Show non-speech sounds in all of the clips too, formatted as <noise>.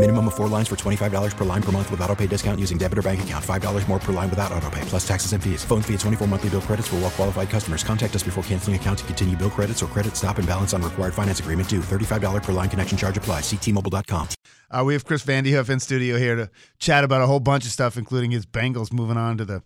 Minimum of four lines for $25 per line per month with auto pay discount using debit or bank account. $5 more per line without auto pay, plus taxes and fees. Phone fee at 24 monthly bill credits for well qualified customers. Contact us before canceling account to continue bill credits or credit stop and balance on required finance agreement due. $35 per line connection charge applies. Ctmobile.com. Uh, we have Chris Van Vandehoof in studio here to chat about a whole bunch of stuff, including his Bengals moving on to the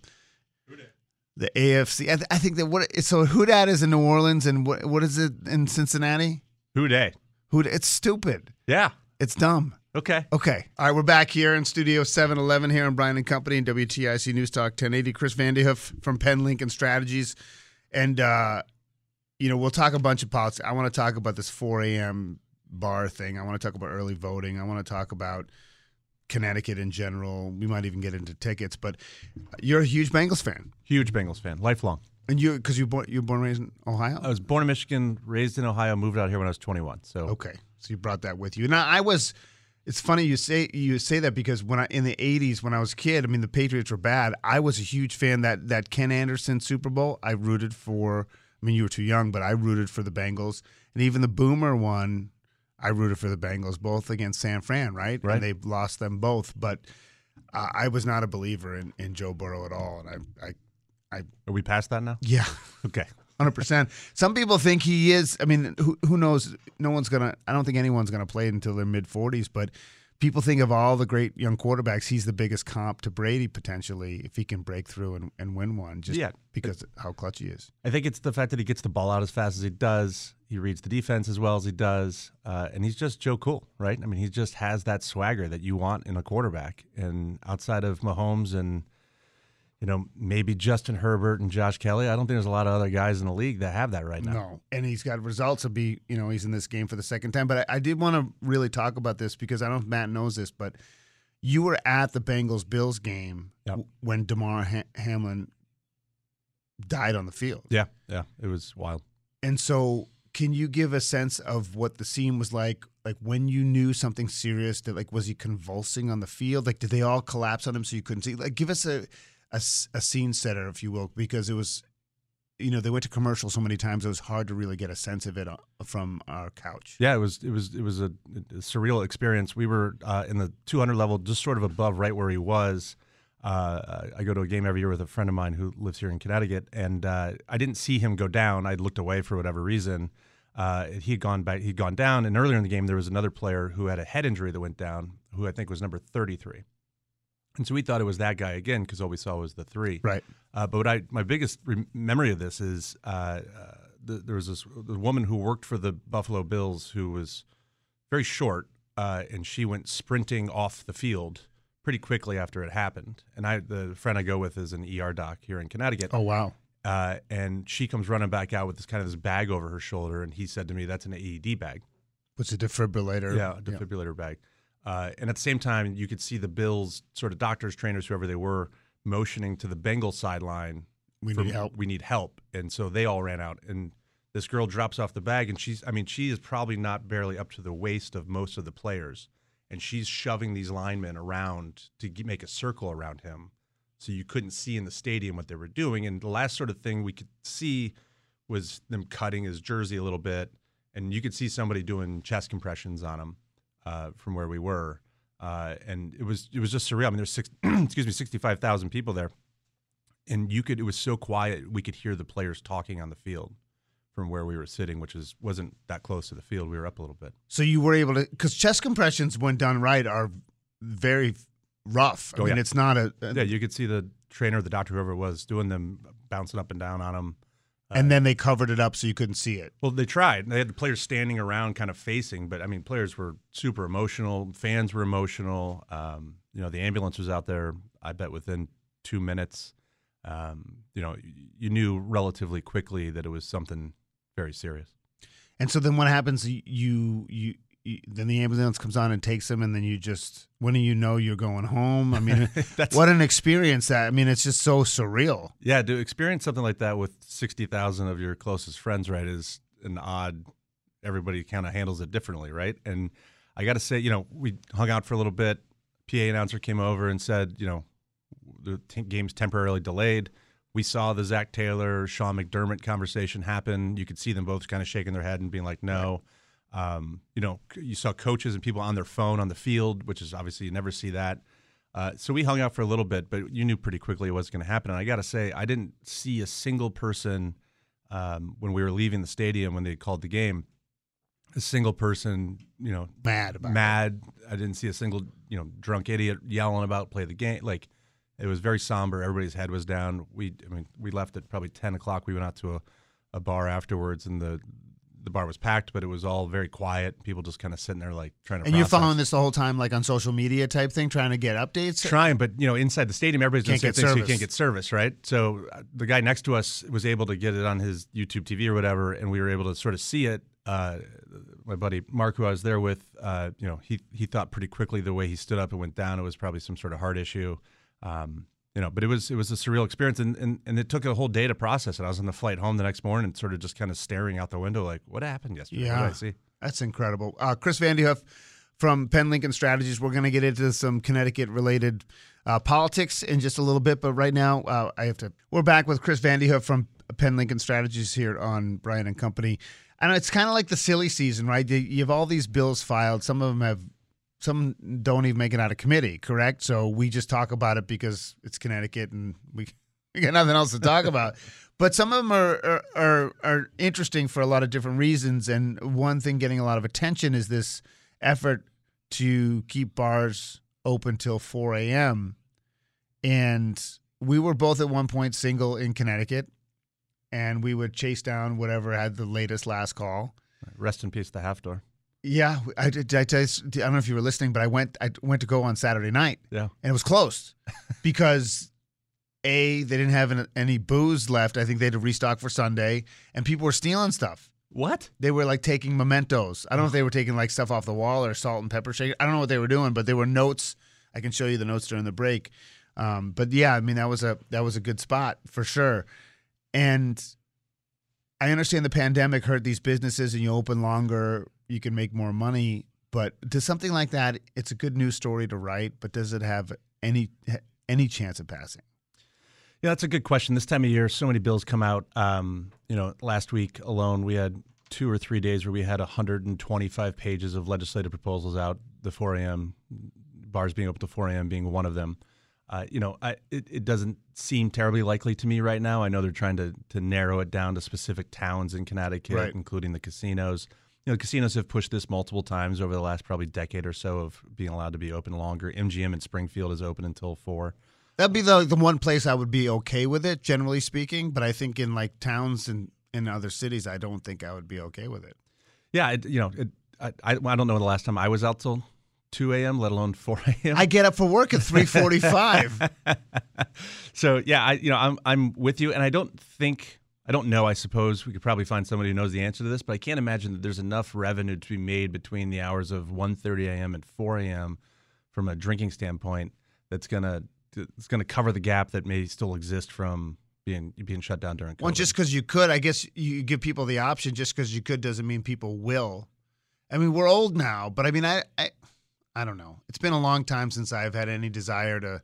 the AFC. I, th- I think that what so who dat is in New Orleans and what what is it in Cincinnati? Who Dey? Who it's stupid. Yeah. It's dumb. Okay. Okay. All right, we're back here in Studio 711 here on Brian and Company and WTIC News Talk 1080. Chris Vandehoof from Penn Lincoln Strategies. And, uh, you know, we'll talk a bunch of politics. I want to talk about this 4 a.m. bar thing. I want to talk about early voting. I want to talk about Connecticut in general. We might even get into tickets. But you're a huge Bengals fan. Huge Bengals fan, lifelong. And you, because you born, you were born and raised in Ohio? I was born in Michigan, raised in Ohio, moved out here when I was 21. So Okay, so you brought that with you. Now I was. It's funny you say you say that because when I in the '80s when I was a kid, I mean the Patriots were bad. I was a huge fan that that Ken Anderson Super Bowl. I rooted for. I mean you were too young, but I rooted for the Bengals, and even the Boomer one, I rooted for the Bengals both against San Fran, right? Right. And they lost them both, but uh, I was not a believer in, in Joe Burrow at all, and I, I are we past that now? yeah. <laughs> Okay. Hundred percent. Some people think he is. I mean, who who knows? No one's gonna. I don't think anyone's gonna play it until their mid forties. But people think of all the great young quarterbacks. He's the biggest comp to Brady potentially if he can break through and, and win one. Just Yeah. because how clutch he is. I think it's the fact that he gets the ball out as fast as he does. He reads the defense as well as he does, uh, and he's just Joe Cool, right? I mean, he just has that swagger that you want in a quarterback. And outside of Mahomes and you know maybe Justin Herbert and Josh Kelly, I don't think there's a lot of other guys in the league that have that right now. No, and he's got results to be. You know, he's in this game for the second time. But I, I did want to really talk about this because I don't know if Matt knows this, but you were at the Bengals Bills game Yep. when Damar ha- Hamlin died on the field. Yeah, yeah, it was wild. And so, can you give a sense of what the scene was like? Like when you knew something serious, that like was he convulsing on the field? Like did they all collapse on him so you couldn't see? Like give us a a, a scene setter, if you will, because it was, you know, they went to commercial so many times it was hard to really get a sense of it uh, from our couch. Yeah, it was it was it was a, a surreal experience. We were uh, in the 200 level, just sort of above, right where he was. Uh, I go to a game every year with a friend of mine who lives here in Connecticut, and uh, I didn't see him go down. I looked away for whatever reason. Uh, he had gone back. He'd gone down, and earlier in the game there was another player who had a head injury that went down, who I think was number 33. And so we thought it was that guy again because all we saw was the three. Right. Uh, but what I my biggest re- memory of this is uh, uh, th- there was this the woman who worked for the Buffalo Bills who was very short, uh, and she went sprinting off the field pretty quickly after it happened. And I the friend I go with is an ER doc here in Connecticut. Oh wow. Uh, and she comes running back out with this kind of this bag over her shoulder, and he said to me, "That's an AED bag." What's a defibrillator? Yeah, a defibrillator bag. Uh, and at the same time, you could see the Bills, sort of doctors, trainers, whoever they were, motioning to the Bengal sideline. We for, need help. We need help. And so they all ran out. And this girl drops off the bag, and she's, I mean, she is probably not barely up to the waist of most of the players. And she's shoving these linemen around to g- make a circle around him. So you couldn't see in the stadium what they were doing. And the last sort of thing we could see was them cutting his jersey a little bit. And you could see somebody doing chest compressions on him uh, from where we were. Uh, and it was it was just surreal. I mean, there's six, <clears throat> excuse me, sixty five thousand people there, and you could it was so quiet we could hear the players talking on the field from where we were sitting, which is wasn't that close to the field. We were up a little bit. So you were able to because chest compressions, when done right, are very rough. I Oh, mean, yeah. it's not a, a- Yeah, you could see the trainer, the doctor, whoever it was, doing them, bouncing up and down on them. And then they covered it up so you couldn't see it. Well, they tried. They had the players standing around, kind of facing, but I mean, players were super emotional. Fans were emotional. Um, you know, the ambulance was out there. I bet within two minutes. Um, you know, you knew relatively quickly that it was something very serious. And so then what happens? You you, you then the ambulance comes on and takes him, and then you just when do you know you're going home? I mean, <laughs> what an experience that. I mean, it's just so surreal. Yeah, to experience something like that with sixty thousand of your closest friends, right, is an odd. Everybody kind of handles it differently, right? And I got to say, you know, we hung out for a little bit. PA announcer came over and said, you know, the t- game's temporarily delayed. We saw the Zac Taylor, Sean McDermott conversation happen. You could see them both kind of shaking their head and being like, no. Um, you know, you saw coaches and people on their phone on the field, which is obviously you never see that. Uh, so we hung out for a little bit, but you knew pretty quickly it was going to happen. And I got to say, I didn't see a single person um, when we were leaving the stadium when they called the game. A single person, you know, mad about mad. It. I didn't see a single, you know, drunk idiot yelling about play the game. Like it was very somber. Everybody's head was down. We, I mean, we left at probably ten o'clock. We went out to a, a bar afterwards, and the the bar was packed, but it was all very quiet. People just kind of sitting there, like trying to. And you're following this the whole time, like on social media type thing, trying to get updates. Trying, but you know, inside the stadium, everybody's doing the same thing, so you can't get service, right? So uh, the guy next to us was able to get it on his YouTube TV or whatever, and we were able to sort of see it. Uh, my buddy Mark, who I was there with, uh, you know, he he thought pretty quickly the way he stood up and went down, it was probably some sort of heart issue. Um, you know, but it was it was a surreal experience, and, and and it took a whole day to process it. I was on the flight home the next morning, and sort of just kind of staring out the window, like, what happened yesterday? What did Yeah, I see? that's incredible. Uh, Chris Vanderhoof from Penn Lincoln Strategies. We're going to get into some Connecticut related uh, politics in just a little bit, but right now uh, I have to. We're back with Chris Van Vanderhoof from Penn Lincoln Strategies here on Brian and Company. And it's kind of like the silly season, right? You you have all these bills filed. Some of them have, some don't even make it out of committee, correct? So we just talk about it because it's Connecticut and we, <laughs> we got nothing else to talk about. <laughs> But some of them are, are are are interesting for a lot of different reasons. And one thing getting a lot of attention is this effort to keep bars open till 4 a.m. And we were both at one point single in Connecticut, and we would chase down whatever had the latest last call. Rest in peace, the half door. Yeah, I did. I, I don't know if you were listening, but I went. I went to go on Saturday night, Yeah. and it was closed <laughs> because a they didn't have an- any booze left. I think they had to restock for Sunday, and people were stealing stuff. What? They were like taking mementos. I don't know if they were taking like stuff off the wall or salt and pepper shaker. I don't know what they were doing, but there were notes. I can show you the notes during the break. Um, but yeah, I mean that was a that was a good spot for sure. And I understand the pandemic hurt these businesses, and you open longer, you can make more money. But does something like that? It's a good news story to write, but does it have any any chance of passing? Yeah, that's a good question. This time of year, so many bills come out. Um, you know, last week alone, we had two or three days where we had 125 pages of legislative proposals out. The 4 a.m. bars being open to 4 a.m. being one of them. Uh, you know, I, it, it doesn't seem terribly likely to me right now. I know they're trying to to narrow it down to specific towns in Connecticut, Right. including the casinos. You know, casinos have pushed this multiple times over the last probably decade or so of being allowed to be open longer. MGM in Springfield is open until four. That'd be the the one place I would be okay with it, generally speaking. But I think in like towns and in other cities, I don't think I would be okay with it. Yeah, it, you know, it, I, I don't know the last time I was out till two a.m., let alone four a.m. I get up for work at three forty five. <laughs> so yeah, I you know I'm I'm with you, and I don't think I don't know. I suppose we could probably find somebody who knows the answer to this, but I can't imagine that there's enough revenue to be made between the hours of 1.30 a.m. and 4 a.m. from a drinking standpoint that's gonna it's gonna cover the gap that may still exist from being being shut down during COVID. Well, just because you could, I guess you give people the option. Just because you could doesn't mean people will. I mean, we're old now, but I mean, I, I, I don't know. It's been a long time since I've had any desire to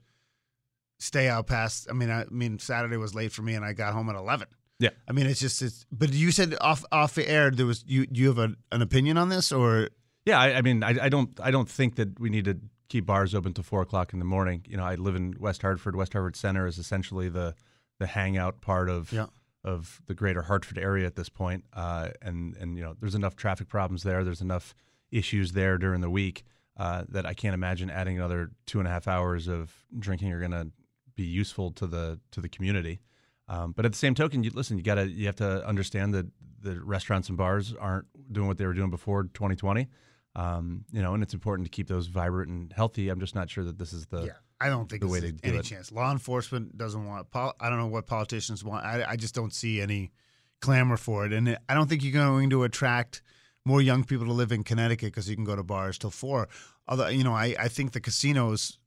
stay out past. I mean, I, I mean, Saturday was late for me, and I got home at eleven. Yeah. I mean, it's just. It's, but you said off off the air there was you. Do you have a, an opinion on this or? Yeah, I, I mean, I, I don't, I don't think that we need to keep bars open till four o'clock in the morning. You know, I live in West Hartford. West Hartford Center is essentially the, the hangout part of, Yeah. of the greater Hartford area at this point. Uh, and and you know, there's enough traffic problems there. There's enough issues there during the week uh, that I can't imagine adding another two and a half hours of drinking are going to be useful to the to the community. Um, but at the same token, you listen. You gotta you have to understand that the restaurants and bars aren't doing what they were doing before 2020. Um, you know, and it's important to keep those vibrant and healthy. I'm just not sure that this is the Yeah, I don't think the way to do any it. chance. Law enforcement doesn't want. Pol- I don't know what politicians want. I, I just don't see any clamor for it, and it, I don't think you're going to attract more young people to live in Connecticut because you can go to bars till four. Although you know, I, I think the casinos.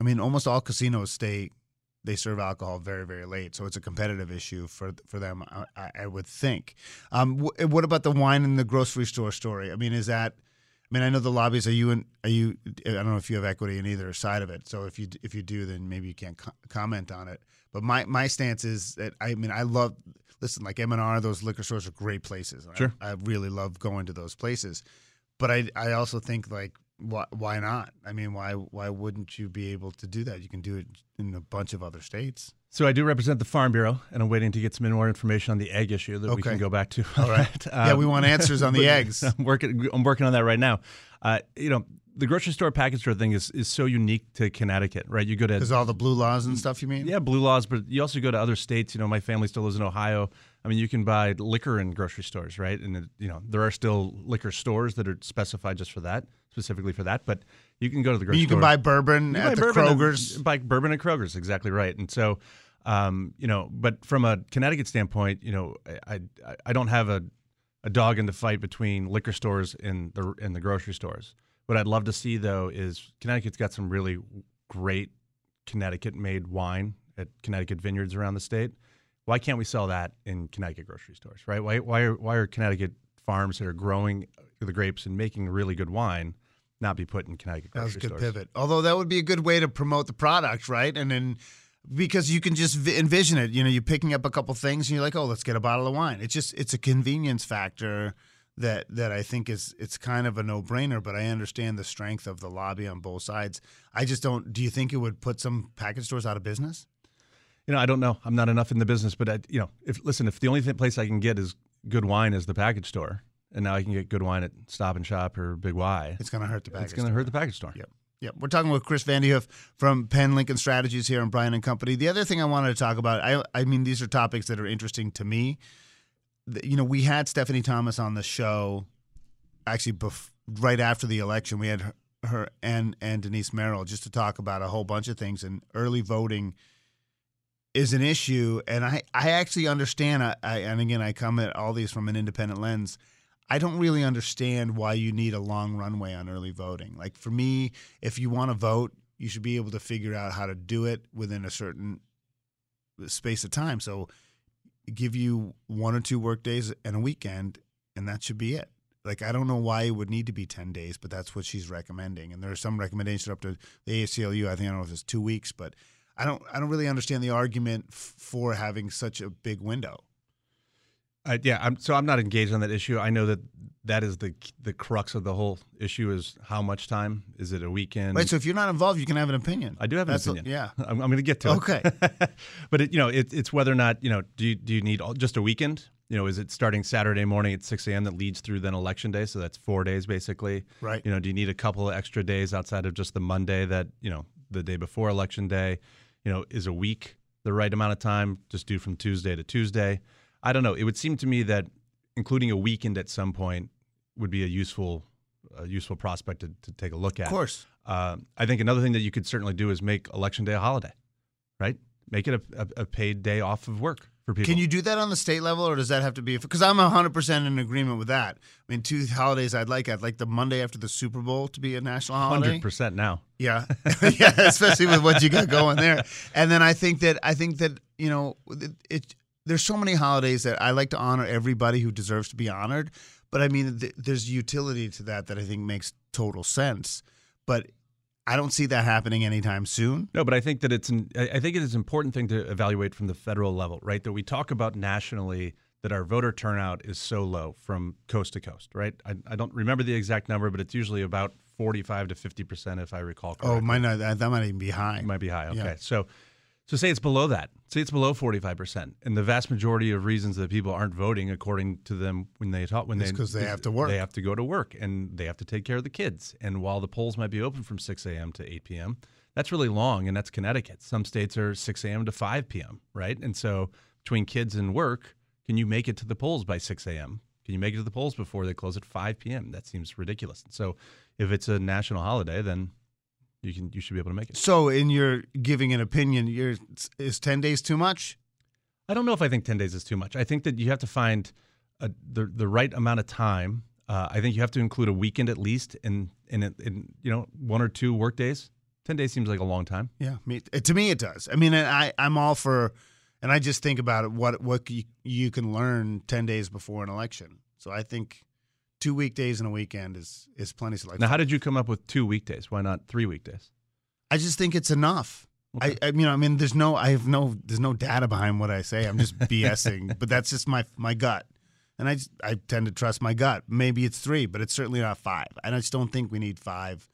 I mean, almost all casinos stay. They serve alcohol very, very late, so it's a competitive issue for for them. I, I- I would think. Um, wh- what about the wine in the grocery store story? I mean, is that? I mean, I know the lobbies. Are you in? Are you? I don't know if you have equity in either side of it. So if you if you do, then maybe you can't co- comment on it. But my my stance is that I mean I love listen like M and R. Those liquor stores are great places. I- Sure. I, really love going to those places. But I I also think like why why not? I mean why why wouldn't you be able to do that? You can do it in a bunch of other states. So I do represent the Farm Bureau, and I'm waiting to get some more information on the egg issue that we can go back to. All right. <laughs> Yeah, we want answers on the <laughs> eggs. I'm working. I'm working on that right now. Uh, you know, the grocery store package store thing is is so unique to Connecticut, right? You go to Because all the blue laws and stuff. You mean? yeah, blue laws, but you also go to other states. You know, my family still lives in Ohio. I mean, you can buy liquor in grocery stores, right? And it- you know, there are still liquor stores that are specified just for that, specifically for that. But you can go to the grocery you can buy bourbon You at buy the bourbon at- Kroger's. buy bourbon at Kroger's, exactly right. And so, um, you know, but from a Connecticut standpoint, you know, I I, I don't have a, a dog in the fight between liquor stores and the and the grocery stores. What I'd love to see though is Connecticut's got some really great Connecticut made wine at Connecticut vineyards around the state. Why can't we sell that in Connecticut grocery stores, right? Why why are why are Connecticut farms that are growing the grapes and making really good wine not be put in Connecticut That was a good stores? pivot. Although that would be a good way to promote the product, right? And then because you can just envision it, you know, you're picking up a couple things and you're like, oh, let's get a bottle of wine. It's just it's a convenience factor that that I think is it's kind of a no brainer. But I understand the strength of the lobby on both sides. I just don't. Do you think it would put some package stores out of business? You know, I don't know. I'm not enough in the business, but I, you know, if listen, if the only place I can get is good wine is the package store, and now I can get good wine at Stop and Shop or Big Y, It's going to hurt the package. it's going to hurt the package store. Yep. Yep. We're talking with Chris Vandehoof from Penn Lincoln Strategies here and Brian and Company. The other thing I wanted to talk about, I, I mean, these are topics that are interesting to me. You know, we had Stephanie Thomas on the show actually bef- right after the election. We had her, her and, and Denise Merrill just to talk about a whole bunch of things. And early voting is an issue. And I, I actually understand, I, I, and again, I come at all these from an independent lens. I don't really understand why you need a long runway on early voting. Like for me, if you want to vote, you should be able to figure out how to do it within a certain space of time. So give you one or two work days and a weekend, and that should be it. Like I don't know why it would need to be ten days, but that's what she's recommending. And there are some recommendations up to the ACLU. I think I don't know if it's two weeks, but I don't I don't really understand the argument f- for having such a big window. Uh, yeah, I'm, so I'm not engaged on that issue. I know that that is the the crux of the whole issue is how much time is it a weekend? Right. So if you're not involved, you can have an opinion. I do have an That's a- opinion. yeah. <laughs> I'm, I'm going to get to Okay. it. Okay, <laughs> but it, you know, it, it's whether or not you know do you, do you need all, just a weekend? You know, is it starting Saturday morning at 6 a.m. that leads through then election day? So that's four days basically. Right. You know, do you need a couple of extra days outside of just the Monday that you know the day before election day? You know, is a week the right amount of time? Just do from Tuesday to Tuesday. I don't know. It would seem to me that including a weekend at some point would be a useful a useful prospect to, to take a look at. Of course. Uh, I think another thing that you could certainly do is make election day a holiday, right? Make it a, a, a paid day off of work for people. Can you do that on the state level, or does that have to be? Because I'm 100% in agreement with that. I mean, two holidays I'd like. I'd like the Monday after the Super Bowl to be a national holiday. Hundred percent now. Yeah, <laughs> yeah, especially with what you got going there. And then I think that I think that you know it, it. There's so many holidays that I like to honor everybody who deserves to be honored. But I mean, th- there's utility to that that I think makes total sense. But I don't see that happening anytime soon. No, but I think that it's an, I think it is an important thing to evaluate from the federal level, right? That we talk about nationally that our voter turnout is so low from coast to coast, right? I, I don't remember the exact number, but it's usually about 45 to 50 percent, if I recall oh, correctly. Oh, might not. That, that might even be high. It might be high. Okay. Yeah. So so say it's below that. Say it's below 45%. And the vast majority of reasons that people aren't voting according to them when they talk when It's they 'cause they have to work. They have to go to work and they have to take care of the kids. And while the polls might be open from 6 a.m. to 8 p.m., that's really long and that's Connecticut. Some states are 6 a.m. to 5 p.m., right? And so between kids and work, can you make it to the polls by 6 a.m.? Can you make it to the polls before they close at 5 p.m.? That seems ridiculous. So if it's a national holiday, then you can you should be able to make it. So, in your giving an opinion, you're, is 10 days too much? I don't know if I think 10 days is too much. I think that you have to find a, the the right amount of time. Uh, I think you have to include a weekend at least in in, in you know one or two work days. 10 days seems like a long time. Yeah, me, to me it does. I mean, I I'm all for, and I just think about it. What what you, you can learn 10 days before an election. So I think two weekdays and a weekend is is plenty. So like, Now, how did you come up with two weekdays? Why not three weekdays? I just think it's enough. I, I, you know, I mean, there's no, I have no, there's no data behind what I say. I'm just <laughs> BSing, but that's just my my gut, and I just, I tend to trust my gut. Maybe it's three, but it's certainly not five. And I just don't think we need five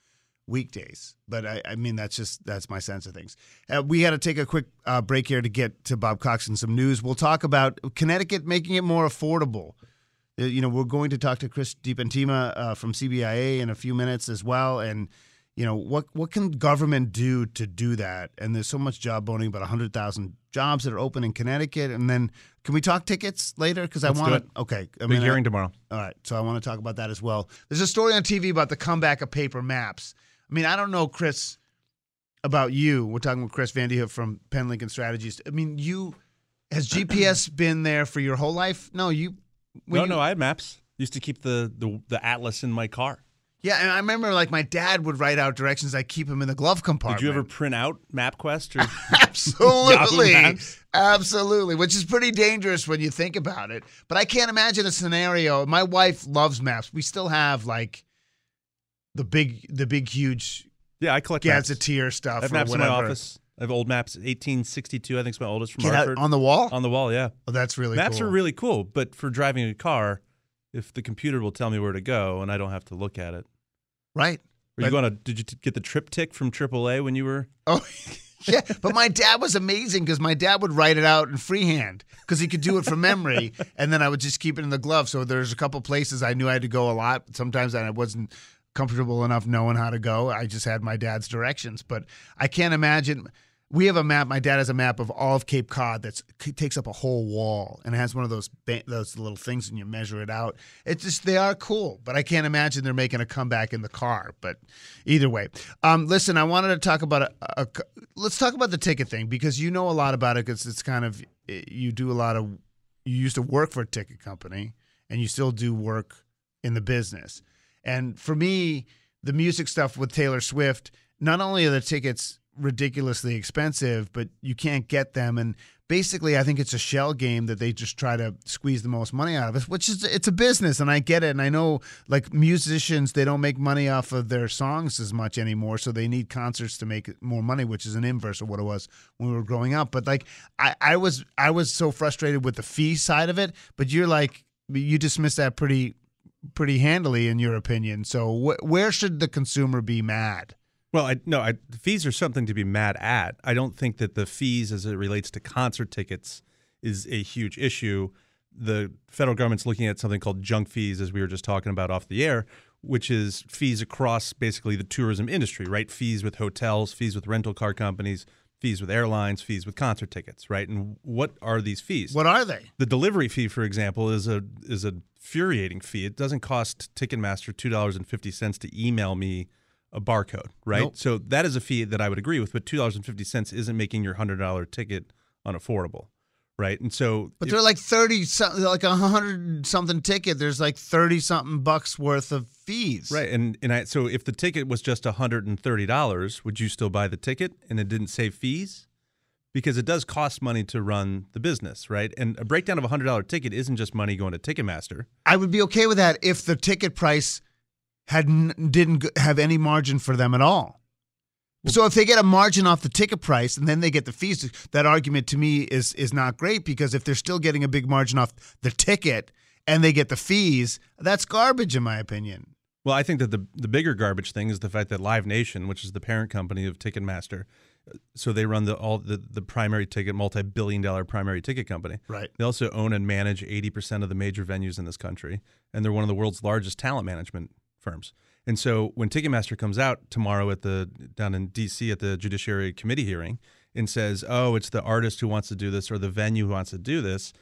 weekdays. But I, I mean, that's just that's my sense of things. Uh, we had to take a quick uh, break here to get to Bob Cox and some news. We'll talk about Connecticut making it more affordable. Uh, You know, we're going to talk to Chris DiPentima uh, from CBIA in a few minutes as well, and you know what what can government do to do that? And there's so much job boning, about hundred thousand jobs that are open in Connecticut. And then can we talk tickets later? Because I want to. Okay, I Big I- hearing tomorrow. all right, so I want to talk about that as well. There's a story on TV about the comeback of paper maps. I mean, I don't know, Chris, about you. We're talking with Chris Vanderhoof from Penn Lincoln Strategies. I mean, you has GPS been there for your whole life? No, you. No, you- no, I had maps. Used to keep the, the the atlas in my car. Yeah, and I remember like my dad would write out directions. I keep them in the glove compartment. Did you ever print out MapQuest or <laughs> <laughs> Absolutely. Absolutely. Which is pretty dangerous when you think about it. But I can't imagine a scenario. My wife loves maps. We still have like the big the big huge Yeah, I collect maps. gazetteer stuff. I have maps in my office. I have old maps. 1862, I think is my oldest from Get Hartford. on the wall? On the wall, yeah. Oh, that's really maps cool. are really cool, but for driving a car, if the computer will tell me where to go and I don't have to look at it. Right. Are you going to? Did you t- get the TripTik from AAA when you were? <laughs> Oh, yeah. But my dad was amazing because my dad would write it out in freehand because he could do it from memory, <laughs> and then I would just keep it in the glove. So there's a couple places I knew I had to go a lot. Sometimes I wasn't comfortable enough knowing how to go. I just had my dad's directions. But I can't imagine. We have a map. My dad has a map of all of Cape Cod that takes up a whole wall and has one of those ba- those little things, and you measure it out. It's just they are cool, but I can't imagine they're making a comeback in the car. But either way, um, listen, I wanted to talk about a, a, let's talk about the ticket thing because you know a lot about it because it's kind of you do a lot of you used to work for a ticket company and you still do work in the business. And for me, the music stuff with Taylor Swift, not only are the tickets ridiculously expensive, but you can't get them. And basically, I think it's a shell game that they just try to squeeze the most money out of us, which is it's a business, and I get it. And I know like musicians, they don't make money off of their songs as much anymore, so they need concerts to make more money, which is an inverse of what it was when we were growing up. But like I, I was I was so frustrated with the fee side of it, but you're like you dismiss that pretty pretty handily in your opinion. So wh- where should the consumer be mad? Well, I no, I, the fees are something to be mad at. I don't think that the fees, as it relates to concert tickets, is a huge issue. The federal government's looking at something called junk fees, as we were just talking about off the air, which is fees across basically the tourism industry, right? Fees with hotels, fees with rental car companies, fees with airlines, fees with concert tickets, right? And what are these fees? What are they? The delivery fee, for example, is a is a infuriating fee. It doesn't cost Ticketmaster two dollars and fifty cents to email me a barcode, right? Nope. So that is a fee that I would agree with, but two dollars and fifty cents isn't making your hundred dollar ticket unaffordable, right? And so, But they're like thirty something, like a hundred something ticket. There's like thirty something bucks worth of fees. right, and and I, so if the ticket was just hundred and thirty dollars, would you still buy the ticket and it didn't save fees? Because it does cost money to run the business, right? And a breakdown of a hundred dollar ticket isn't just money going to Ticketmaster. I would be okay with that if the ticket price had n- didn't g- have any margin for them at all. So if they get a margin off the ticket price and then they get the fees, that argument to me is is not great because if they're still getting a big margin off the ticket and they get the fees, that's garbage in my opinion. Well, I think that the the bigger garbage thing is the fact that Live Nation, which is the parent company of Ticketmaster, so they run the all the, the primary ticket, multi-billion dollar primary ticket company. Right. They also own and manage 80% of the major venues in this country, and they're one of the world's largest talent management firms. And so when Ticketmaster comes out tomorrow at the down in DC at the Judiciary Committee hearing and says, "Oh, it's the artist who wants to do this or the venue who wants to do this,"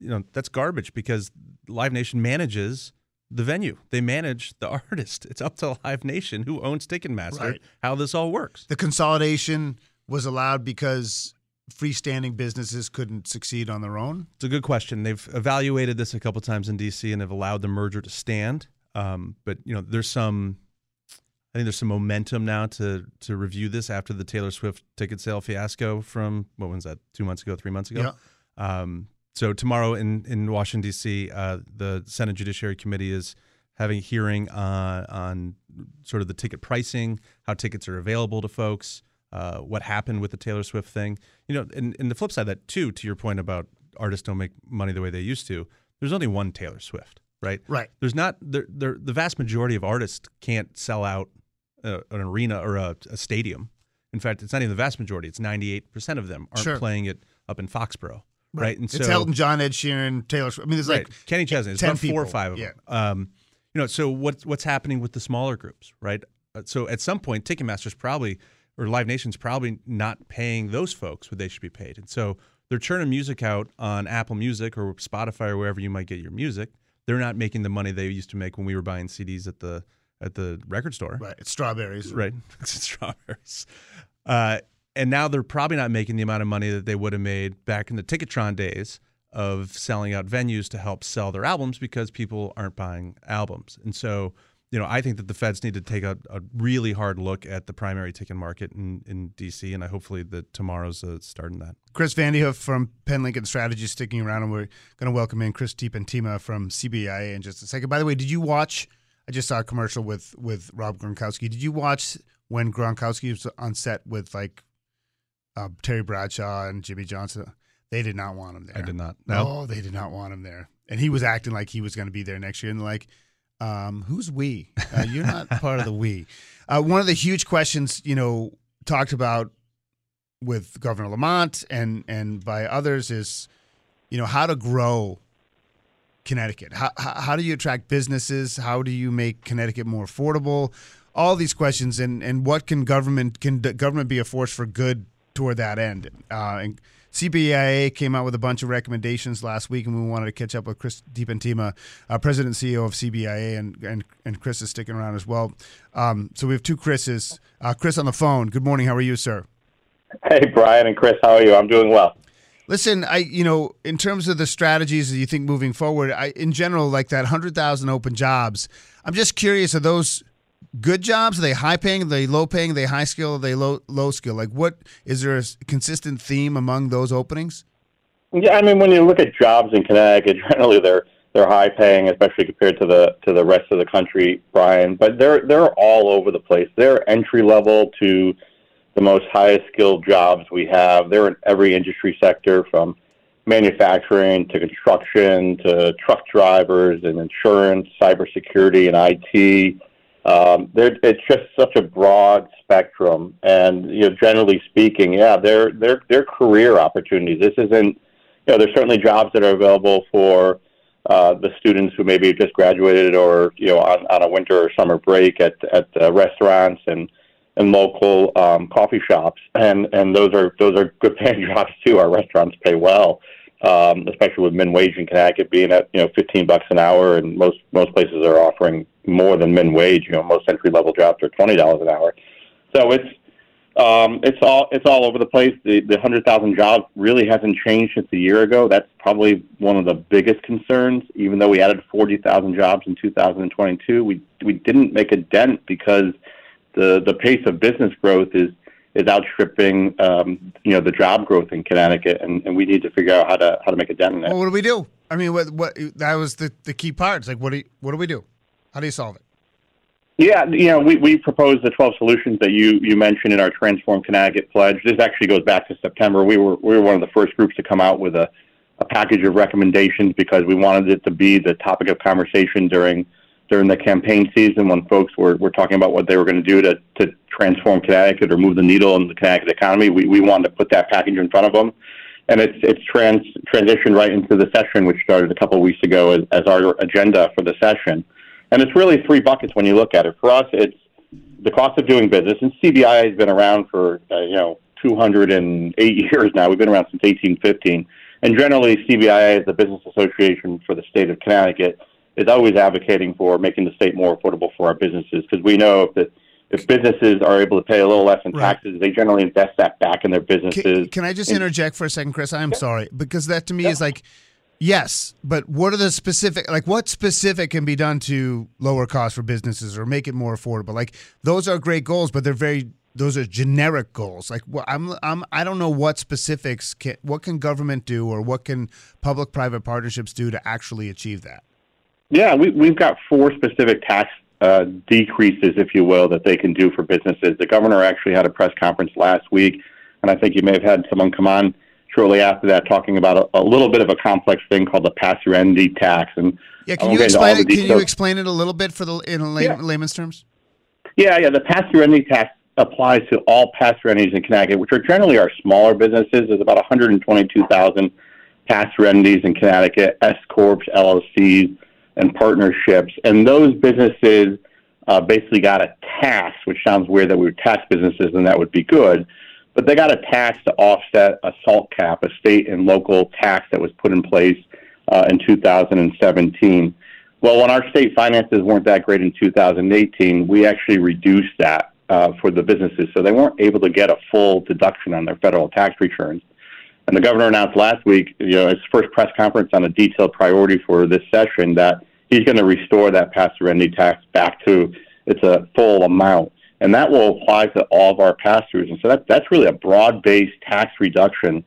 you know, that's garbage because Live Nation manages the venue. They manage the <laughs> artist. It's up to Live Nation who owns Ticketmaster Right. how this all works. The consolidation was allowed because freestanding businesses couldn't succeed on their own. It's a good question. They've evaluated this a couple times in DC and have allowed the merger to stand. Um, but you know, there's some, I think there's some momentum now to to review this after the Taylor Swift ticket sale fiasco from what was that? Two months ago, three months ago. Um, so tomorrow in in Washington D.C., uh, the Senate Judiciary Committee is having a hearing uh, on sort of the ticket pricing, how tickets are available to folks, uh, what happened with the Taylor Swift thing. You know, and, and the flip side of that too, to your point about artists don't make money the way they used to. There's only one Taylor Swift, right? Right. There's not there. there the vast majority of artists can't sell out uh, an arena or a, a stadium. In fact, it's not even the vast majority. It's 98% of them aren't Sure. playing it up in Foxborough, right? And it's so Elton John, Ed Sheeran, Taylor Swift. I mean, there's right. like Kenny Chesney. It's 10 about four or five of Yeah. them. Um, you know, so what's what's happening with the smaller groups, right? Uh, So at some point, Ticketmaster's probably or Live Nation's probably not paying those folks what they should be paid, and so they're churning music out on Apple Music or Spotify or wherever you might get your music. They're not making the money they used to make when we were buying CDs at the at the record store. Right. It's strawberries. Right. <laughs> It's strawberries. Uh, and now they're probably not making the amount of money that they would have made back in the Ticketron days of selling out venues to help sell their albums because people aren't buying albums. And so, you know, I think that the feds need to take a, a really hard look at the primary ticket market in, in DC, and I hopefully that tomorrow's a start in that. Chris Vandehoof from Penn Lincoln Strategy sticking around, and we're going to welcome in Chris DiPentima from CBIA in just a second. By the way, did you watch? I just saw a commercial with with Rob Gronkowski. Did you watch when Gronkowski was on set with like uh, Terry Bradshaw and Jimmy Johnson? They did not want him there. I did not. No, they did not want him there, and he was acting like he was going to be there next year. And like, um, who's we? Uh, you're not <laughs> part of the we. Uh, one of the huge questions, you know, talked about with Governor Lamont and and by others is, you know, how to grow Connecticut. How how, do you attract businesses? How do you make Connecticut more affordable? All these questions and and what can government can government be a force for good toward that end? Uh, and CBIA came out with a bunch of recommendations last week, and we wanted to catch up with Chris DiPentima, uh, President and CEO of CBIA, and, and and Chris is sticking around as well. Um, so we have two Chris's. Uh, Chris on the phone. Good morning. How are you, sir? Hey, Brian and Chris, how are you? I'm doing well. Listen, I you know, in terms of the strategies that you think moving forward, I in general like that hundred thousand open jobs. I'm just curious: are those good jobs? Are they high paying? Are they low paying? Are they high skill? Are they low low skill? Like, what is there a consistent theme among those openings? Yeah, I mean, when you look at jobs in Connecticut, <laughs> generally they're they're high paying, especially compared to the to the rest of the country, Brian. But they're they're all over the place. They're entry level to the most highest skilled jobs we have. They're in every industry sector, from manufacturing to construction to truck drivers and insurance, cybersecurity, and IT. Um, it's just such a broad spectrum, and you know, generally speaking, yeah, they're they're they're career opportunities. This isn't, you know, there's certainly jobs that are available for uh, the students who maybe just graduated or you know on, on a winter or summer break at at uh, restaurants and and local um, coffee shops, and and those are those are good paying <laughs> jobs too. Our restaurants pay well, um, especially with min wage in Connecticut being at you know 15 bucks an hour, and most most places are offering more than min wage. You know, most entry level jobs are twenty dollars an hour. So it's um, it's all it's all over the place. The the hundred thousand jobs really hasn't changed since a year ago. That's probably one of the biggest concerns. Even though we added forty thousand jobs in 2022, we we didn't make a dent because the the pace of business growth is is outstripping um, you know the job growth in Connecticut, and, and we need to figure out how to how to make a dent in it. Well, what do we do? I mean, what what that was the the key part. It's like, what do you, what do we do? How do you solve it? Yeah, you know, we, we proposed the 12 solutions that you, you mentioned in our Transform Connecticut pledge. This actually goes back to September. We were we were one of the first groups to come out with a, a package of recommendations because we wanted it to be the topic of conversation during during the campaign season when folks were, were talking about what they were going to do to, to transform Connecticut or move the needle in the Connecticut economy. We, we wanted to put that package in front of them. And it's it's trans transitioned right into the session, which started a couple of weeks ago as, as our agenda for the session. And it's really three buckets when you look at it. For us, it's the cost of doing business, and CBI has been around for uh, you know 208 <laughs> years now. We've been around since 1815. And generally, CBIA, as the business association for the state of Connecticut, is always advocating for making the state more affordable for our businesses because we know that if businesses are able to pay a little less in Right. taxes, they generally invest that back in their businesses. Can, can I just interject for a second, Chris? I'm sorry because that to me is like, yes, but what are the specific like what specific can be done to lower costs for businesses or make it more affordable? Like those are great goals, but they're very those are generic goals. Like what I'm I'm I don't know what specifics can what can government do or what can public private partnerships do to actually achieve that. Yeah, we, we've got four specific tax uh, decreases, if you will, that they can do for businesses. The governor actually had a press conference last week, and I think you may have had someone come on shortly after that talking about a, a little bit of a complex thing called the pass-through entity tax. And Yeah, can you get into all explain it? Can you explain it a little bit for the in lay, Yeah. layman's terms? Yeah, yeah. The pass-through entity tax applies to all pass-through entities in Connecticut, which are generally our smaller businesses. There's about 122,000 pass-through entities in Connecticut, S corps, LLCs, and partnerships, and those businesses uh, basically got a tax, which sounds weird that we would tax businesses and that would be good, but they got a tax to offset a salt cap, a state and local tax that was put in place uh, in 2017. Well, when our state finances weren't that great in 2018, we actually reduced that uh, for the businesses, so they weren't able to get a full deduction on their federal tax returns. And the governor announced last week, you know, his first press conference on a detailed priority for this session that he's going to restore that pass-through entity tax back to its a full amount, and that will apply to all of our pass-throughs. And so that, that's really a broad-based tax reduction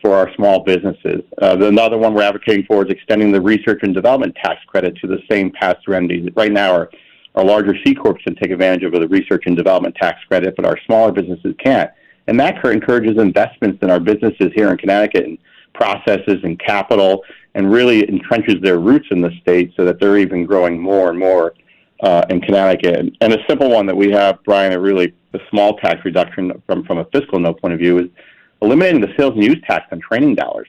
for our small businesses. Uh, the- another one we're advocating for is extending the research and development tax credit to the same pass-through entities. Right now, our, our larger C corps can take advantage of the research and development tax credit, but our smaller businesses can't. And that encourages investments in our businesses here in Connecticut and processes and capital and really entrenches their roots in the state so that they're even growing more and more uh, in Connecticut. And, a simple one that we have, Brian, a really a small tax reduction from, from a fiscal note point of view is eliminating the sales and use tax on training dollars.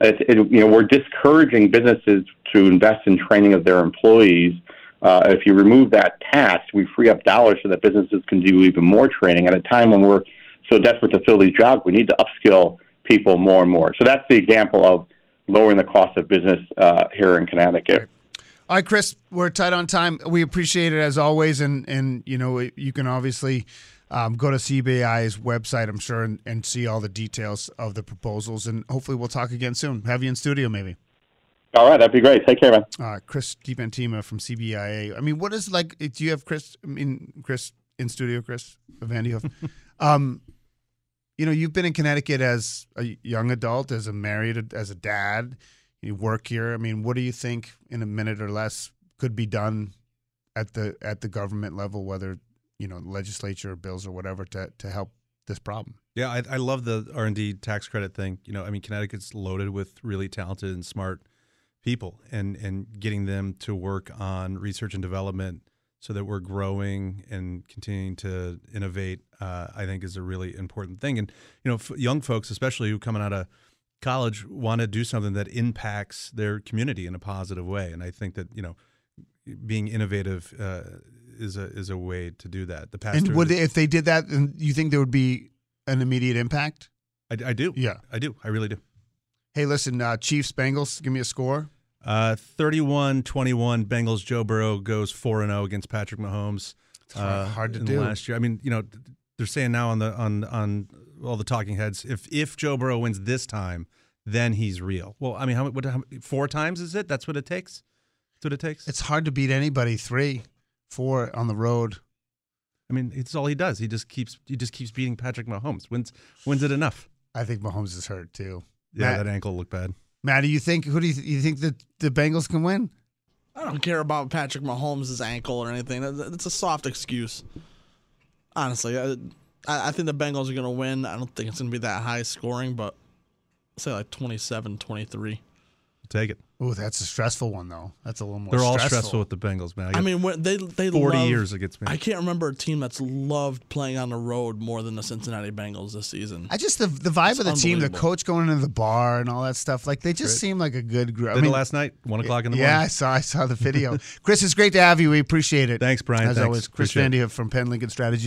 It, it, you know, we're discouraging businesses to invest in training of their employees. Uh, if you remove that tax, we free up dollars so that businesses can do even more training at a time when we're so desperate to fill these jobs. We need to upskill people more and more. So that's the example of lowering the cost of business uh, here in Connecticut. All right, Chris, we're tight on time. We appreciate it as always, and and you know you can obviously um, go to CBI's website, I'm sure, and, and see all the details of the proposals, and hopefully we'll talk again soon. Have you in studio, maybe? All right, that'd be great. Take care, man. Uh, Chris DiPentima from CBIA. I mean, what is like? Do you have Chris? I mean, Chris in studio, Chris Van <laughs> um, you know, you've been in Connecticut as a young adult, as a married, as a dad. You work here. I mean, what do you think in a minute or less could be done at the at the government level, whether you know legislature or bills or whatever, to to help this problem? Yeah, I, I love the R and D tax credit thing. You know, I mean, Connecticut's loaded with really talented and smart people, and and getting them to work on research and development so that we're growing and continuing to innovate, uh, I think is a really important thing. And you know, f- young folks, especially who coming out of college, want to do something that impacts their community in a positive way. And I think that you know, being innovative uh, is a is a way to do that. The past And would they, if they did that, then you think there would be an immediate impact? I, I do. Yeah, I do. I really do. Hey, listen, uh, Chiefs Bengals, give me a score. Uh, 31-21, Bengals. Joe Burrow goes four and zero against Patrick Mahomes. hard- hard to in do. last year. I mean, you know, they're saying now on the on on all the talking heads, if if Joe Burrow wins this time, then he's real. Well, I mean, how, what, how four times is it? That's what it takes. That's what it takes. It's hard to beat anybody three, four on the road. I mean, it's all he does. He just keeps he just keeps beating Patrick Mahomes. When's when's it enough? I think Mahomes is hurt too. Yeah, Matt, that ankle looked bad. Matt, do you think who do you, th- you think that the Bengals can win? I don't care about Patrick Mahomes' ankle or anything. That- It's a soft excuse. Honestly, I, I I think the Bengals are going to win. I don't think it's going to be that high scoring, but I'll say like 27 23. Take it. Oh, that's a stressful one though. That's a little more. They're all stressful. stressful with the Bengals, man. I got mean, when they they 40 love- years against me. I can't remember a team that's loved playing on the road more than the Cincinnati Bengals this season. I just the the vibe It's of the team, the coach going into the bar and all that stuff. Like they just Great. seem like a good group. Did it last night, one o'clock in the yeah, morning. I saw I saw the video. <laughs> Chris, it's great to have you. We appreciate it. Thanks, Brian. As Thanks. always, Chris Appreciate it. From Penn Lincoln Strategy.